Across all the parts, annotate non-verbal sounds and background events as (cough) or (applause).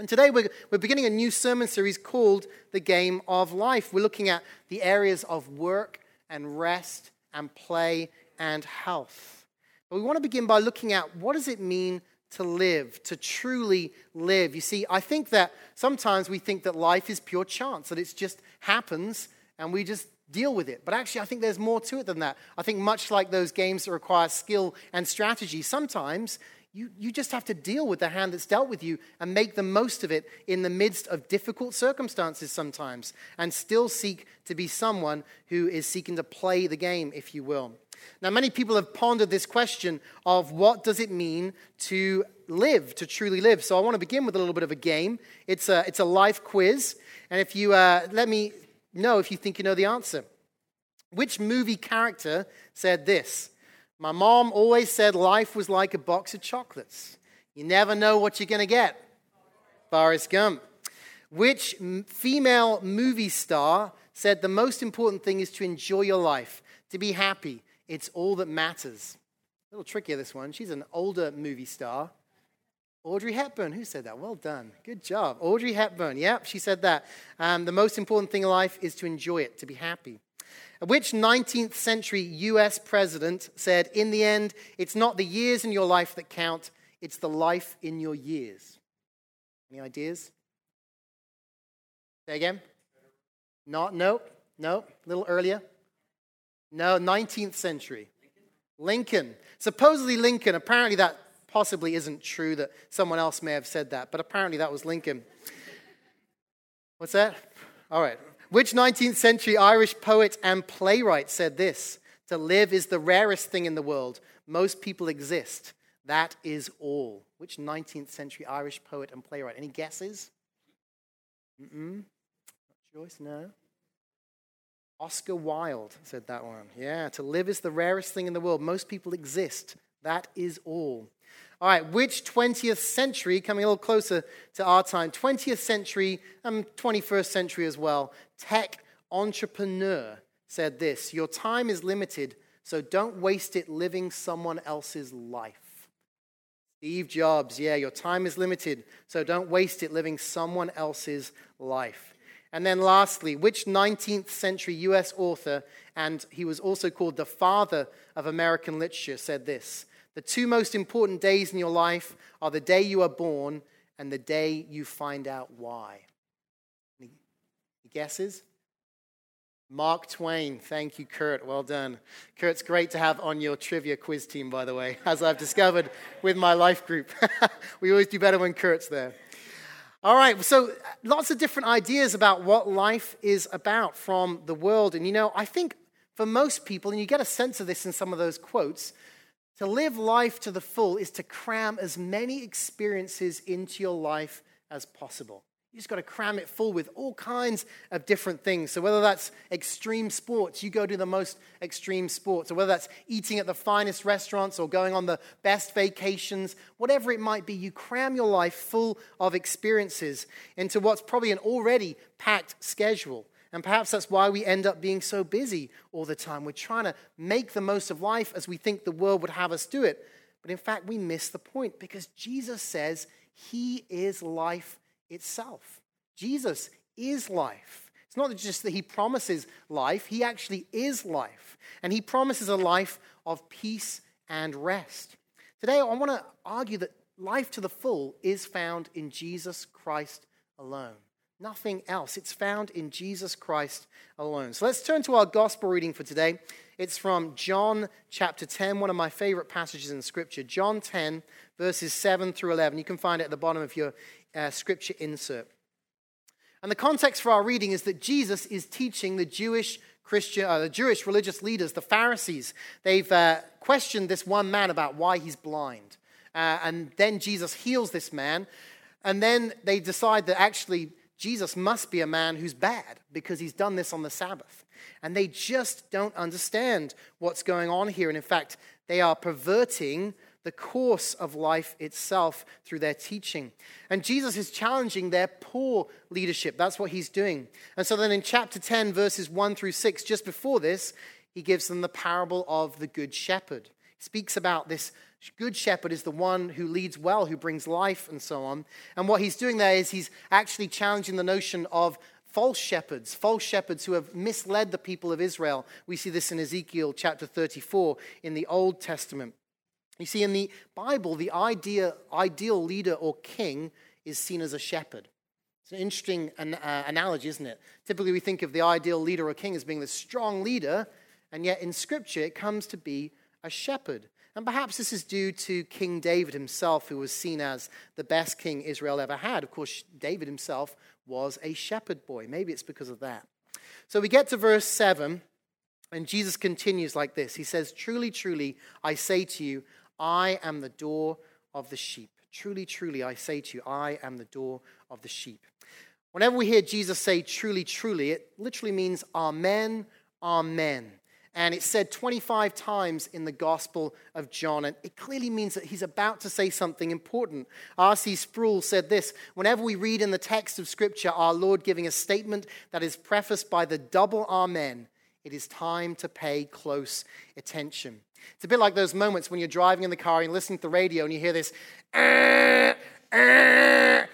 And today we're, we're beginning a new sermon series called The Game of Life. We're looking at the areas of work and rest and play and health. But we want to begin by looking at what does it mean to live, to truly live. You see, I think that sometimes we think that life is pure chance, that it just happens and we just deal with it. But actually, I think there's more to it than that. I think, much like those games that require skill and strategy, sometimes you, you just have to deal with the hand that's dealt with you and make the most of it in the midst of difficult circumstances sometimes, and still seek to be someone who is seeking to play the game, if you will. Now, many people have pondered this question of what does it mean to live, to truly live. So, I want to begin with a little bit of a game. It's a, it's a life quiz. And if you uh, let me know if you think you know the answer. Which movie character said this? My mom always said life was like a box of chocolates. You never know what you're going to get. Forrest Gump. Which female movie star said the most important thing is to enjoy your life, to be happy? It's all that matters. A little trickier, this one. She's an older movie star. Audrey Hepburn. Who said that? Well done. Good job. Audrey Hepburn. Yep, she said that. Um, the most important thing in life is to enjoy it, to be happy. Which 19th century US president said, In the end, it's not the years in your life that count, it's the life in your years? Any ideas? Say again? Not, no, no, a little earlier. No, 19th century. Lincoln. Supposedly Lincoln. Apparently that possibly isn't true that someone else may have said that, but apparently that was Lincoln. What's that? All right. Which 19th century Irish poet and playwright said this? To live is the rarest thing in the world. Most people exist. That is all. Which 19th century Irish poet and playwright? Any guesses? Mm-mm. Joyce? No. Oscar Wilde said that one. Yeah, to live is the rarest thing in the world. Most people exist. That is all. All right, which 20th century, coming a little closer to our time, 20th century um, and 21st century as well, tech entrepreneur said this Your time is limited, so don't waste it living someone else's life. Steve Jobs, yeah, your time is limited, so don't waste it living someone else's life. And then lastly, which 19th century US author, and he was also called the father of American literature, said this The two most important days in your life are the day you are born and the day you find out why. Any guesses? Mark Twain. Thank you, Kurt. Well done. Kurt's great to have on your trivia quiz team, by the way, (laughs) as I've discovered with my life group. (laughs) we always do better when Kurt's there. All right, so lots of different ideas about what life is about from the world. And you know, I think for most people, and you get a sense of this in some of those quotes, to live life to the full is to cram as many experiences into your life as possible. You just got to cram it full with all kinds of different things. So, whether that's extreme sports, you go to the most extreme sports, or whether that's eating at the finest restaurants or going on the best vacations, whatever it might be, you cram your life full of experiences into what's probably an already packed schedule. And perhaps that's why we end up being so busy all the time. We're trying to make the most of life as we think the world would have us do it. But in fact, we miss the point because Jesus says He is life itself. Jesus is life. It's not just that he promises life, he actually is life. And he promises a life of peace and rest. Today, I want to argue that life to the full is found in Jesus Christ alone. Nothing else. It's found in Jesus Christ alone. So let's turn to our gospel reading for today. It's from John chapter 10, one of my favorite passages in Scripture. John 10, verses 7 through 11. You can find it at the bottom of your uh, scripture insert. And the context for our reading is that Jesus is teaching the Jewish Christian, uh, the Jewish religious leaders, the Pharisees. They've uh, questioned this one man about why he's blind. Uh, and then Jesus heals this man. And then they decide that actually Jesus must be a man who's bad because he's done this on the Sabbath. And they just don't understand what's going on here. And in fact, they are perverting the course of life itself through their teaching. And Jesus is challenging their poor leadership. That's what he's doing. And so then in chapter 10, verses 1 through 6, just before this, he gives them the parable of the Good Shepherd. He speaks about this good shepherd is the one who leads well, who brings life, and so on. And what he's doing there is he's actually challenging the notion of false shepherds, false shepherds who have misled the people of Israel. We see this in Ezekiel chapter 34 in the Old Testament. You see, in the Bible, the idea, ideal leader or king is seen as a shepherd. It's an interesting an, uh, analogy, isn't it? Typically, we think of the ideal leader or king as being the strong leader, and yet in Scripture, it comes to be a shepherd. And perhaps this is due to King David himself, who was seen as the best king Israel ever had. Of course, David himself was a shepherd boy. Maybe it's because of that. So we get to verse 7, and Jesus continues like this He says, Truly, truly, I say to you, I am the door of the sheep. Truly, truly, I say to you, I am the door of the sheep. Whenever we hear Jesus say truly, truly, it literally means amen, amen. And it's said 25 times in the Gospel of John. And it clearly means that he's about to say something important. R.C. Sproul said this Whenever we read in the text of Scripture our Lord giving a statement that is prefaced by the double Amen, it is time to pay close attention. It's a bit like those moments when you're driving in the car and listening to the radio and you hear this. Uh, uh.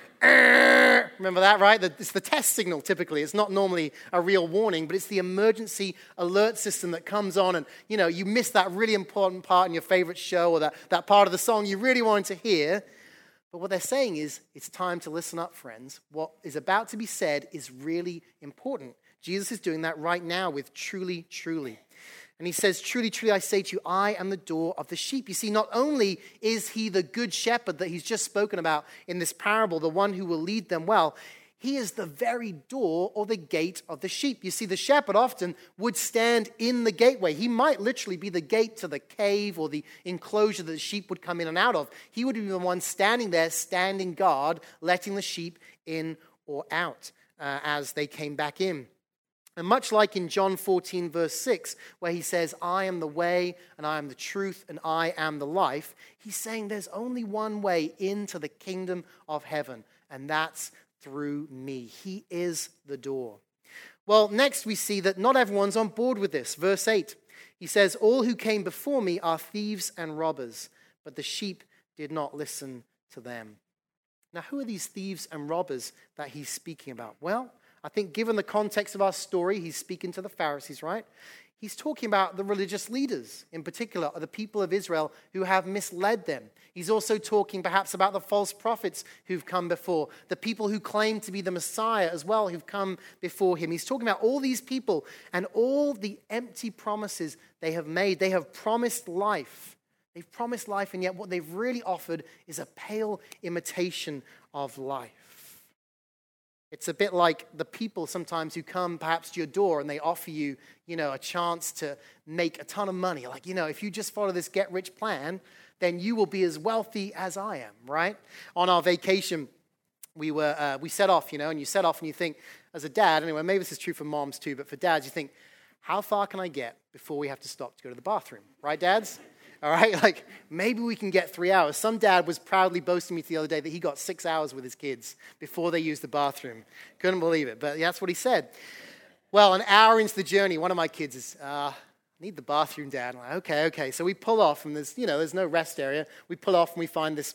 Remember that, right? It's the test signal typically. It's not normally a real warning, but it's the emergency alert system that comes on and, you know, you miss that really important part in your favorite show or that, that part of the song you really wanted to hear. But what they're saying is, it's time to listen up, friends. What is about to be said is really important. Jesus is doing that right now with truly, truly. And he says, Truly, truly, I say to you, I am the door of the sheep. You see, not only is he the good shepherd that he's just spoken about in this parable, the one who will lead them well, he is the very door or the gate of the sheep. You see, the shepherd often would stand in the gateway. He might literally be the gate to the cave or the enclosure that the sheep would come in and out of. He would be the one standing there, standing guard, letting the sheep in or out uh, as they came back in. And much like in John 14, verse 6, where he says, I am the way, and I am the truth, and I am the life, he's saying there's only one way into the kingdom of heaven, and that's through me. He is the door. Well, next we see that not everyone's on board with this. Verse 8, he says, All who came before me are thieves and robbers, but the sheep did not listen to them. Now, who are these thieves and robbers that he's speaking about? Well, I think, given the context of our story, he's speaking to the Pharisees, right? He's talking about the religious leaders, in particular, the people of Israel who have misled them. He's also talking perhaps about the false prophets who've come before, the people who claim to be the Messiah as well who've come before him. He's talking about all these people and all the empty promises they have made. They have promised life. They've promised life, and yet what they've really offered is a pale imitation of life. It's a bit like the people sometimes who come perhaps to your door and they offer you, you know, a chance to make a ton of money. Like, you know, if you just follow this get rich plan, then you will be as wealthy as I am, right? On our vacation, we were uh, we set off, you know, and you set off and you think, as a dad, anyway, maybe this is true for moms too, but for dads, you think, how far can I get before we have to stop to go to the bathroom, right, dads? All right, (laughs) like maybe we can get three hours. Some dad was proudly boasting me the other day that he got six hours with his kids before they used the bathroom. Couldn't believe it, but that's what he said. Well, an hour into the journey, one of my kids is, uh, need the bathroom, Dad. I'm like, okay, okay. So we pull off, and there's, you know, there's no rest area. We pull off and we find this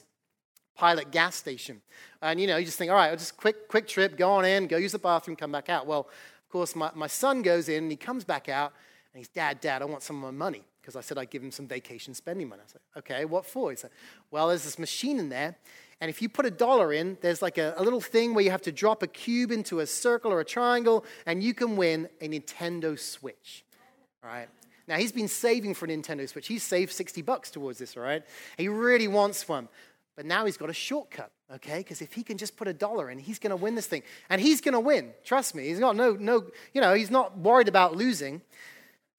pilot gas station. And, you know, you just think, all right, just quick, quick trip, go on in, go use the bathroom, come back out. Well, of course, my, my son goes in and he comes back out and he's, Dad, Dad, I want some of my money because I said I'd give him some vacation spending money. I said, okay, what for? He said, well, there's this machine in there, and if you put a dollar in, there's like a, a, little thing where you have to drop a cube into a circle or a triangle, and you can win a Nintendo Switch. All right? Now, he's been saving for a Nintendo Switch. He's saved 60 bucks towards this, all right? He really wants one. But now he's got a shortcut, okay? Because if he can just put a dollar in, he's going to win this thing. And he's going to win. Trust me. He's got no, no, you know, he's not worried about losing.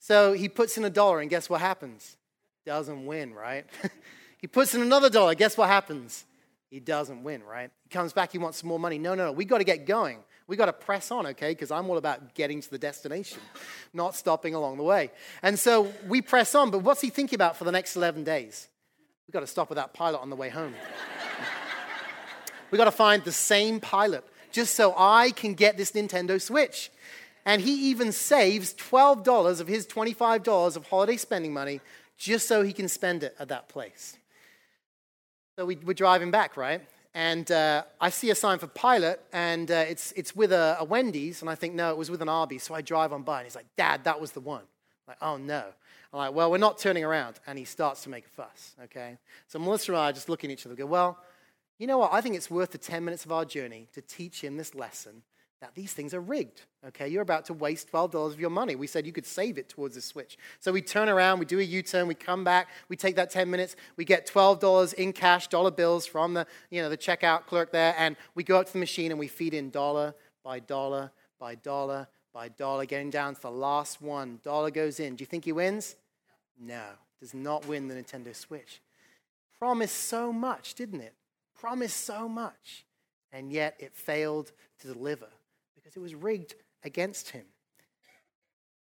So he puts in a dollar, and guess what happens? Doesn't win, right? (laughs) he puts in another dollar. Guess what happens? He doesn't win, right? He comes back, he wants some more money. No, no, no. We got to get going. We got to press on, okay? Because I'm all about getting to the destination, (laughs) not stopping along the way. And so we press on, but what's he thinking about for the next 11 days? We've got to stop with that pilot on the way home. (laughs) we got to find the same pilot just so I can get this Nintendo Switch. And he even saves $12 of his $25 of holiday spending money just so he can spend it at that place. So we, we're driving back, right? And uh, I see a sign for Pilot, and uh, it's, it's with a, a, Wendy's, and I think, no, it was with an Arby's. So I drive on by, and he's like, Dad, that was the one. I'm like, oh, no. I'm like, well, we're not turning around. And he starts to make a fuss, okay? So Melissa and I are just looking at each other go, well, you know what? I think it's worth the 10 minutes of our journey to teach him this lesson that these things are rigged. Okay, you're about to waste $12 of your money. We said you could save it towards the switch. So we turn around, we do a U turn, we come back, we take that 10 minutes, we get $12 in cash, dollar bills from the, you know, the checkout clerk there, and we go up to the machine and we feed in dollar by dollar by dollar by dollar, getting down to the last one. Dollar goes in. Do you think he wins? No, does not win the Nintendo Switch. Promised so much, didn't it? Promised so much, and yet it failed to deliver because it was rigged against him.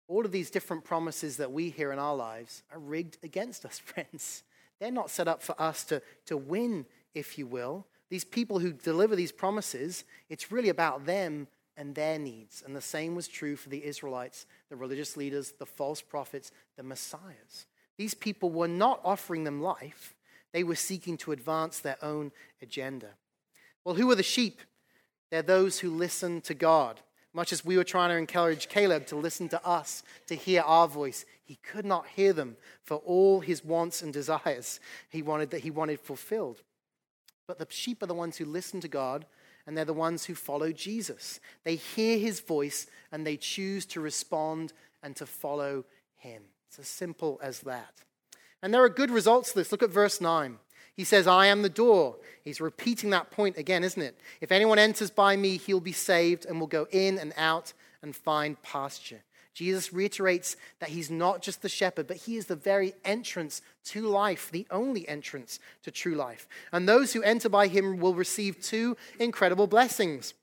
All of these different promises that we hear in our lives are rigged against us, (laughs) friends. They're not set up for us to, to win, if you will. These people who deliver these promises, it's really about them and their needs. And the same was true for the Israelites, the religious leaders, the false prophets, the messiahs. These people were not offering them life, they were seeking to advance their own agenda. Well, who are the sheep? They're those who listen to God. Much as we were trying to encourage Caleb to listen to us, to hear our voice, he could not hear them for all his wants and desires he wanted that he wanted fulfilled. But the sheep are the ones who listen to God, and they're the ones who follow Jesus. They hear his voice and they choose to respond and to follow him. It's as simple as that. And there are good results to this. Look at verse 9. He says, I am the door. He's repeating that point again, isn't it? If anyone enters by me, he'll be saved and will go in and out and find pasture. Jesus reiterates that he's not just the shepherd, but he is the very entrance to life, the only entrance to true life. And those who enter by him will receive two incredible blessings.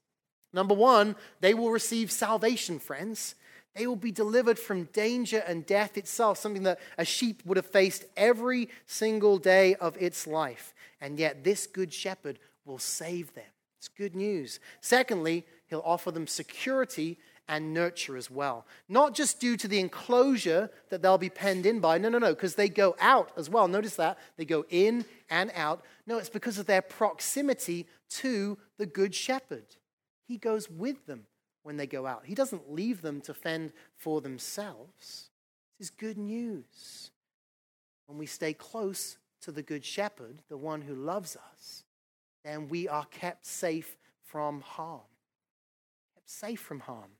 Number one, they will receive salvation, friends. They will be delivered from danger and death itself, something that a sheep would have faced every single day of its life. And yet, this good shepherd will save them. It's good news. Secondly, he'll offer them security and nurture as well. Not just due to the enclosure that they'll be penned in by. No, no, no, because they go out as well. Notice that. They go in and out. No, it's because of their proximity to the Good Shepherd. He goes with them when they go out. He doesn't leave them to fend for themselves. This is good news. When we stay close to the Good Shepherd, the one who loves us, then we are kept safe from harm. Kept safe from harm.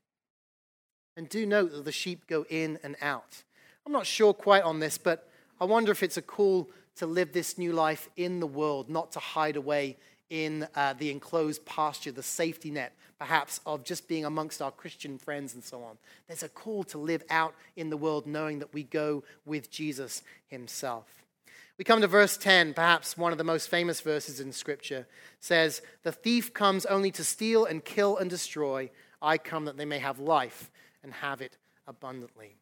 And do note that the sheep go in and out. I'm not sure quite on this, but I wonder if it's a call to live this new life in the world, not to hide away in uh, the enclosed pasture, the safety net, perhaps, of just being amongst our Christian friends and so on. There's a call to live out in the world knowing that we go with Jesus himself. We come to verse 10, perhaps one of the most famous verses in Scripture, says, The thief comes only to steal and kill and destroy. I come that they may have life and have it abundantly.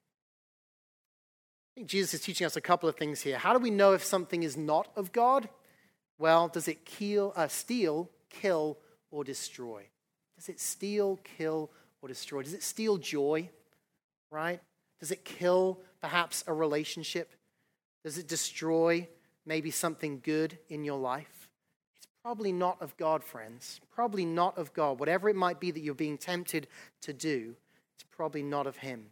I think Jesus is teaching us a couple of things here. How do we know if something is not of God? Well, does it kill, uh, steal, kill, or destroy? Does it steal, kill, or destroy? Does it steal joy? Right? Does it kill perhaps a relationship? Does it destroy maybe something good in your life? It's probably not of God, friends. Probably not of God. Whatever it might be that you're being tempted to do, it's probably not of Him.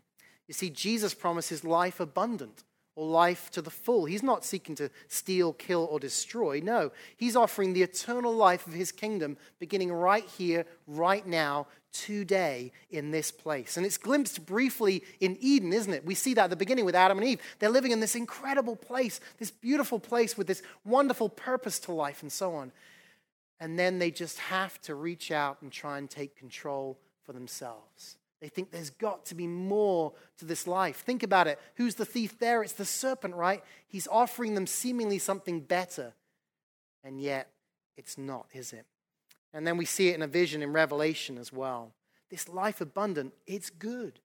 You see, Jesus promises life abundant or life to the full. He's not seeking to steal, kill, or destroy. No, he's offering the eternal life of his kingdom beginning right here, right now, today, in this place. And it's glimpsed briefly in Eden, isn't it? We see that at the beginning with Adam and Eve. They're living in this incredible place, this beautiful place with this wonderful purpose to life and so on. And then they just have to reach out and try and take control for themselves. They think there's got to be more to this life. Think about it. Who's the thief there? It's the serpent, right? He's offering them seemingly something better. And yet, it's not, is it? And then we see it in a vision in Revelation as well. This life abundant, it's good.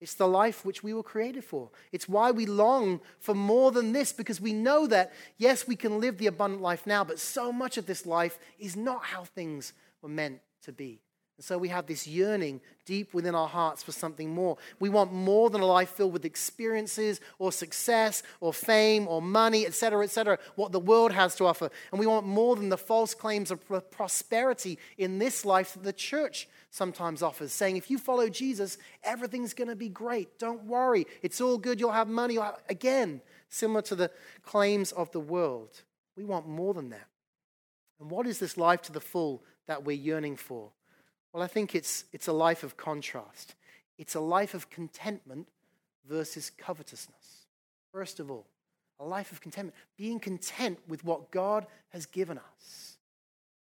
It's the life which we were created for. It's why we long for more than this because we know that, yes, we can live the abundant life now, but so much of this life is not how things were meant to be. And so we have this yearning deep within our hearts for something more. We want more than a life filled with experiences or success or fame or money, etc., etc., what the world has to offer. And we want more than the false claims of prosperity in this life that the church sometimes offers, saying, if you follow Jesus, everything's going to be great. Don't worry. It's all good. You'll have money. Uh, again, similar to the claims of the world. We want more than that. And what is this life to the full that we're yearning for? Well, I think it's, it's a life of contrast. It's a life of contentment versus covetousness. First of all, a life of contentment, being content with what God has given us.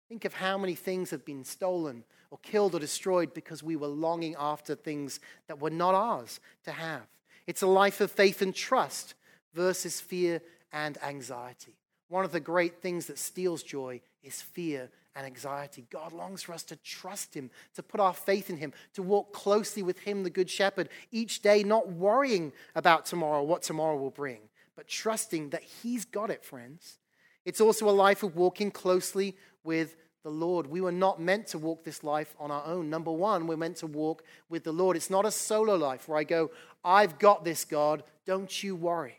Think of how many things have been stolen or killed or destroyed because we were longing after things that were not ours to have. It's a life of faith and trust versus fear and anxiety. One of the great things that steals joy is fear and anxiety. God longs for us to trust Him, to put our faith in Him, to walk closely with Him, the Good Shepherd, each day, not worrying about tomorrow, what tomorrow will bring, but trusting that He's got it, friends. It's also a life of walking closely with the Lord. We were not meant to walk this life on our own. Number one, we're meant to walk with the Lord. It's not a solo life where I go, I've got this, God, don't you worry.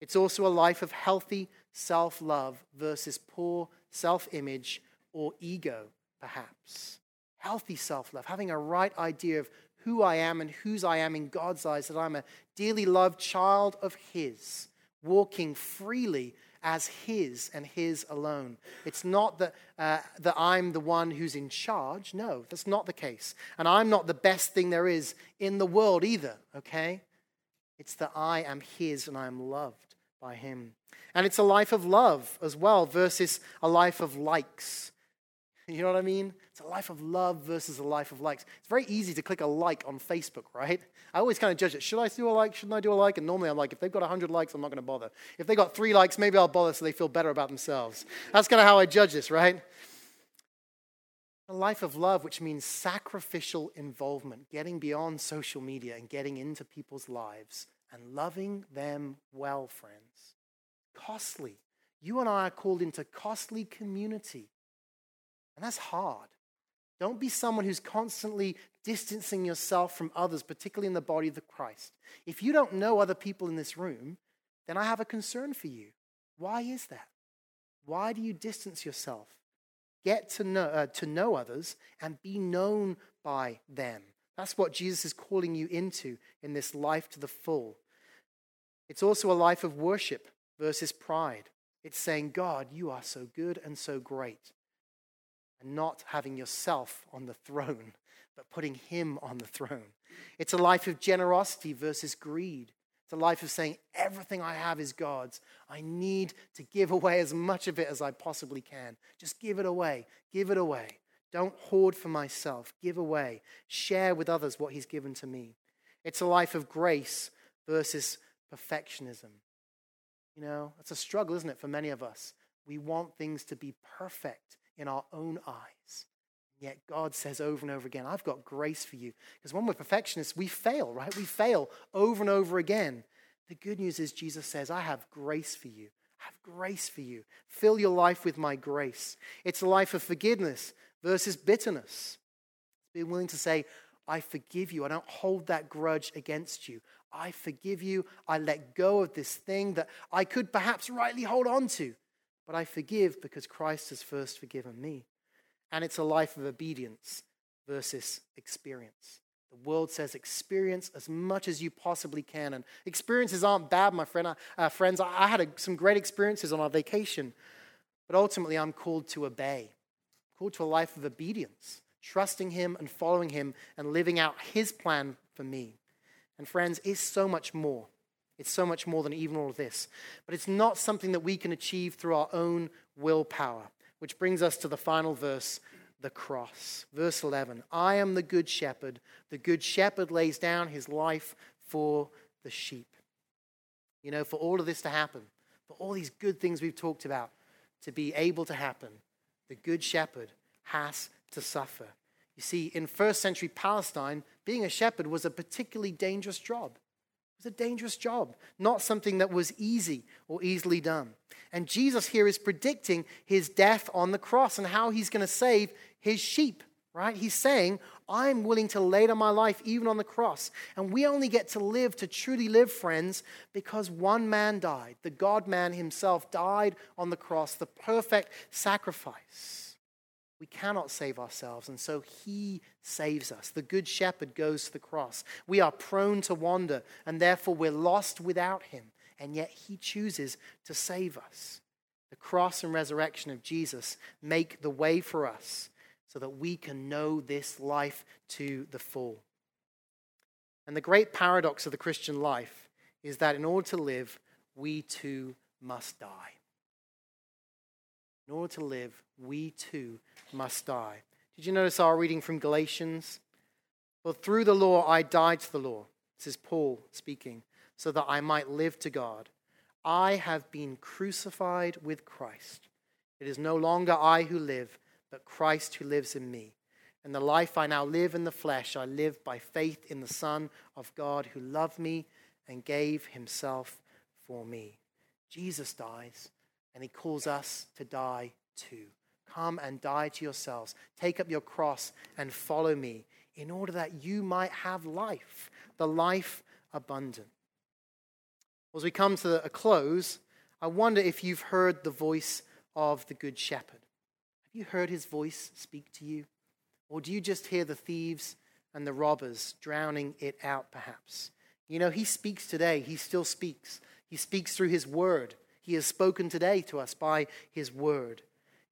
It's also a life of healthy self love versus poor self image or ego, perhaps. Healthy self love, having a right idea of who I am and whose I am in God's eyes, that I'm a dearly loved child of His, walking freely as His and His alone. It's not that, uh, that I'm the one who's in charge. No, that's not the case. And I'm not the best thing there is in the world either, okay? It's that I am His and I am loved by Him. And it's a life of love as well versus a life of likes. (laughs) You know what I mean? It's a life of love versus a life of likes. It's very easy to click a like on Facebook, right? I always kind of judge it. Should I do a like? Shouldn't I do a like? And normally I'm like, if they've got 100 likes, I'm not going to bother. If they got three likes, maybe I'll bother so they feel better about themselves. That's kind of how I judge this, right? A life of love, which means sacrificial involvement, getting beyond social media and getting into people's lives and loving them well, friends. Costly. You and I are called into costly community. And that's hard. Don't be someone who's constantly distancing yourself from others, particularly in the body of the Christ. If you don't know other people in this room, then I have a concern for you. Why is that? Why do you distance yourself? Get to know, uh, to know others and be known by them. That's what Jesus is calling you into in this life to the full. It's also a life of worship versus pride. It's saying, God, you are so good and so great. And not having yourself on the throne, (laughs) but putting Him on the throne. It's a life of generosity versus greed. It's a life of saying, everything I have is God's. I need to give away as much of it as I possibly can. Just give it away. Give it away. Don't hoard for myself. Give away. Share with others what He's given to me. It's a life of grace versus perfectionism. You know, it's a struggle, isn't it, for many of us? We want things to be perfect in our own eyes. Yet God says over and over again, I've got grace for you. Because when we're perfectionists, we fail, right? We fail over and over again. The good news is Jesus says, I have grace for you. I have grace for you. Fill your life with my grace. It's a life of forgiveness versus bitterness. Being willing to say, I forgive you. I don't hold that grudge against you. I forgive you. I let go of this thing that I could perhaps rightly hold on to. But I forgive because Christ has first forgiven me. And it's a life of obedience versus experience. The world says experience as much as you possibly can. And experiences aren't bad, my friend, uh, friends. I had a, some great experiences on our vacation. But ultimately, I'm called to obey, called to a life of obedience, trusting Him and following Him and living out His plan for me. And friends, it's so much more. It's so much more than even all of this. But it's not something that we can achieve through our own willpower, which brings us to the final verse the cross. Verse 11 I am the good shepherd. The good shepherd lays down his life for the sheep. You know, for all of this to happen, for all these good things we've talked about to be able to happen, the good shepherd has to suffer. You see, in first century Palestine, being a shepherd was a particularly dangerous job. It was a dangerous job, not something that was easy or easily done. And Jesus here is predicting his death on the cross and how he's going to save his sheep, right? He's saying, I'm willing to lay down my life even on the cross. And we only get to live, to truly live, friends, because one man died. The God man himself died on the cross, the perfect sacrifice. We cannot save ourselves, and so he saves us. The Good Shepherd goes to the cross. We are prone to wander, and therefore we're lost without him, and yet he chooses to save us. The cross and resurrection of Jesus make the way for us so that we can know this life to the full. And the great paradox of the Christian life is that in order to live, we too must die. In order to live, we too must die. Did you notice our reading from Galatians? Well, through the law I died to the law. This is Paul speaking, so that I might live to God. I have been crucified with Christ. It is no longer I who live but Christ who lives in me. And the life I now live in the flesh, I live by faith in the Son of God who loved me and gave himself for me. Jesus dies, and he calls us to die too. Come and die to yourselves. Take up your cross and follow me in order that you might have life, the life abundant. As we come to a close, I wonder if you've heard the voice of the Good Shepherd. Have you heard his voice speak to you? Or do you just hear the thieves and the robbers drowning it out, perhaps? You know, he speaks today. He still speaks. He speaks through his word. He has spoken today to us by his word.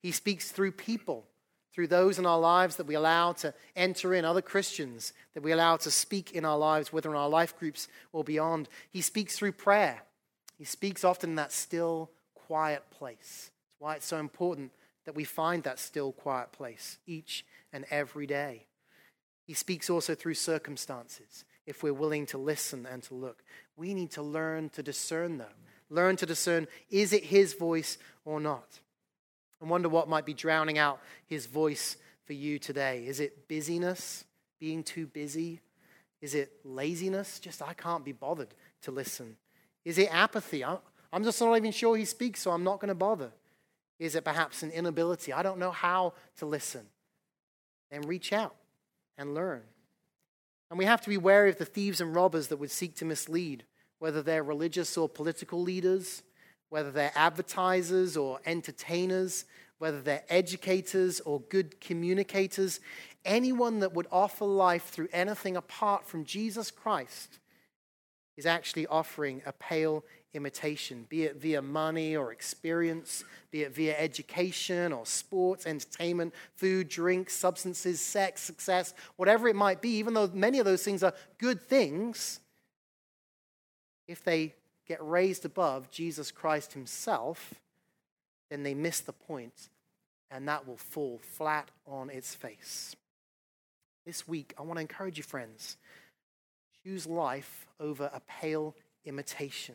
He speaks through people, through those in our lives that we allow to enter in, other Christians that we allow to speak in our lives, whether in our life groups or beyond. He speaks through prayer. He speaks often in that still, quiet place. That's why it's so important that we find that still, quiet place each and every day. He speaks also through circumstances. If we're willing to listen and to look, we need to learn to discern, though. Learn to discern is it his voice or not? I wonder what might be drowning out his voice for you today. Is it busyness, being too busy? Is it laziness? Just I can't be bothered to listen. Is it apathy? I'm just not even sure he speaks, so I'm not going to bother. Is it perhaps an inability? I don't know how to listen. Then reach out and learn. And we have to be wary of the thieves and robbers that would seek to mislead, whether they're religious or political leaders, whether they're advertisers or entertainers, whether they're educators or good communicators. Anyone that would offer life through anything apart from Jesus Christ is actually offering a pale imitation, be it via money or experience, be it via education or sports, entertainment, food, drink, substances, sex, success, whatever it might be, even though many of those things are good things, if they get raised above Jesus Christ Himself, then they miss the point and that will fall flat on its face. This week, I want to encourage you, friends, choose life over a pale imitation.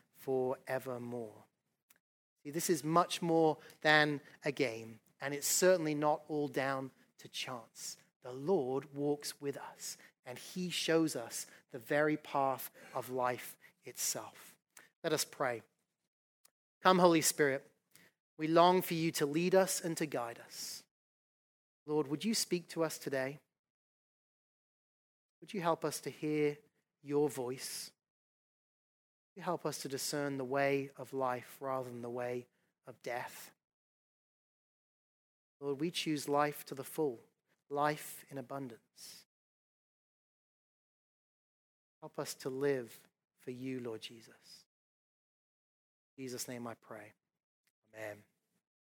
forevermore. See, this is much more than a game, and it's certainly not all down to chance. The Lord walks with us, and He shows us the very path of life itself. Let us pray. Come, Holy Spirit, we long for you to lead us and to guide us. Lord, would you speak to us today? Would you help us to hear your voice? Help us to discern the way of life rather than the way of death. Lord, we choose life to the full, life in abundance. Help us to live for you, Lord Jesus. In Jesus' name I pray. Amen.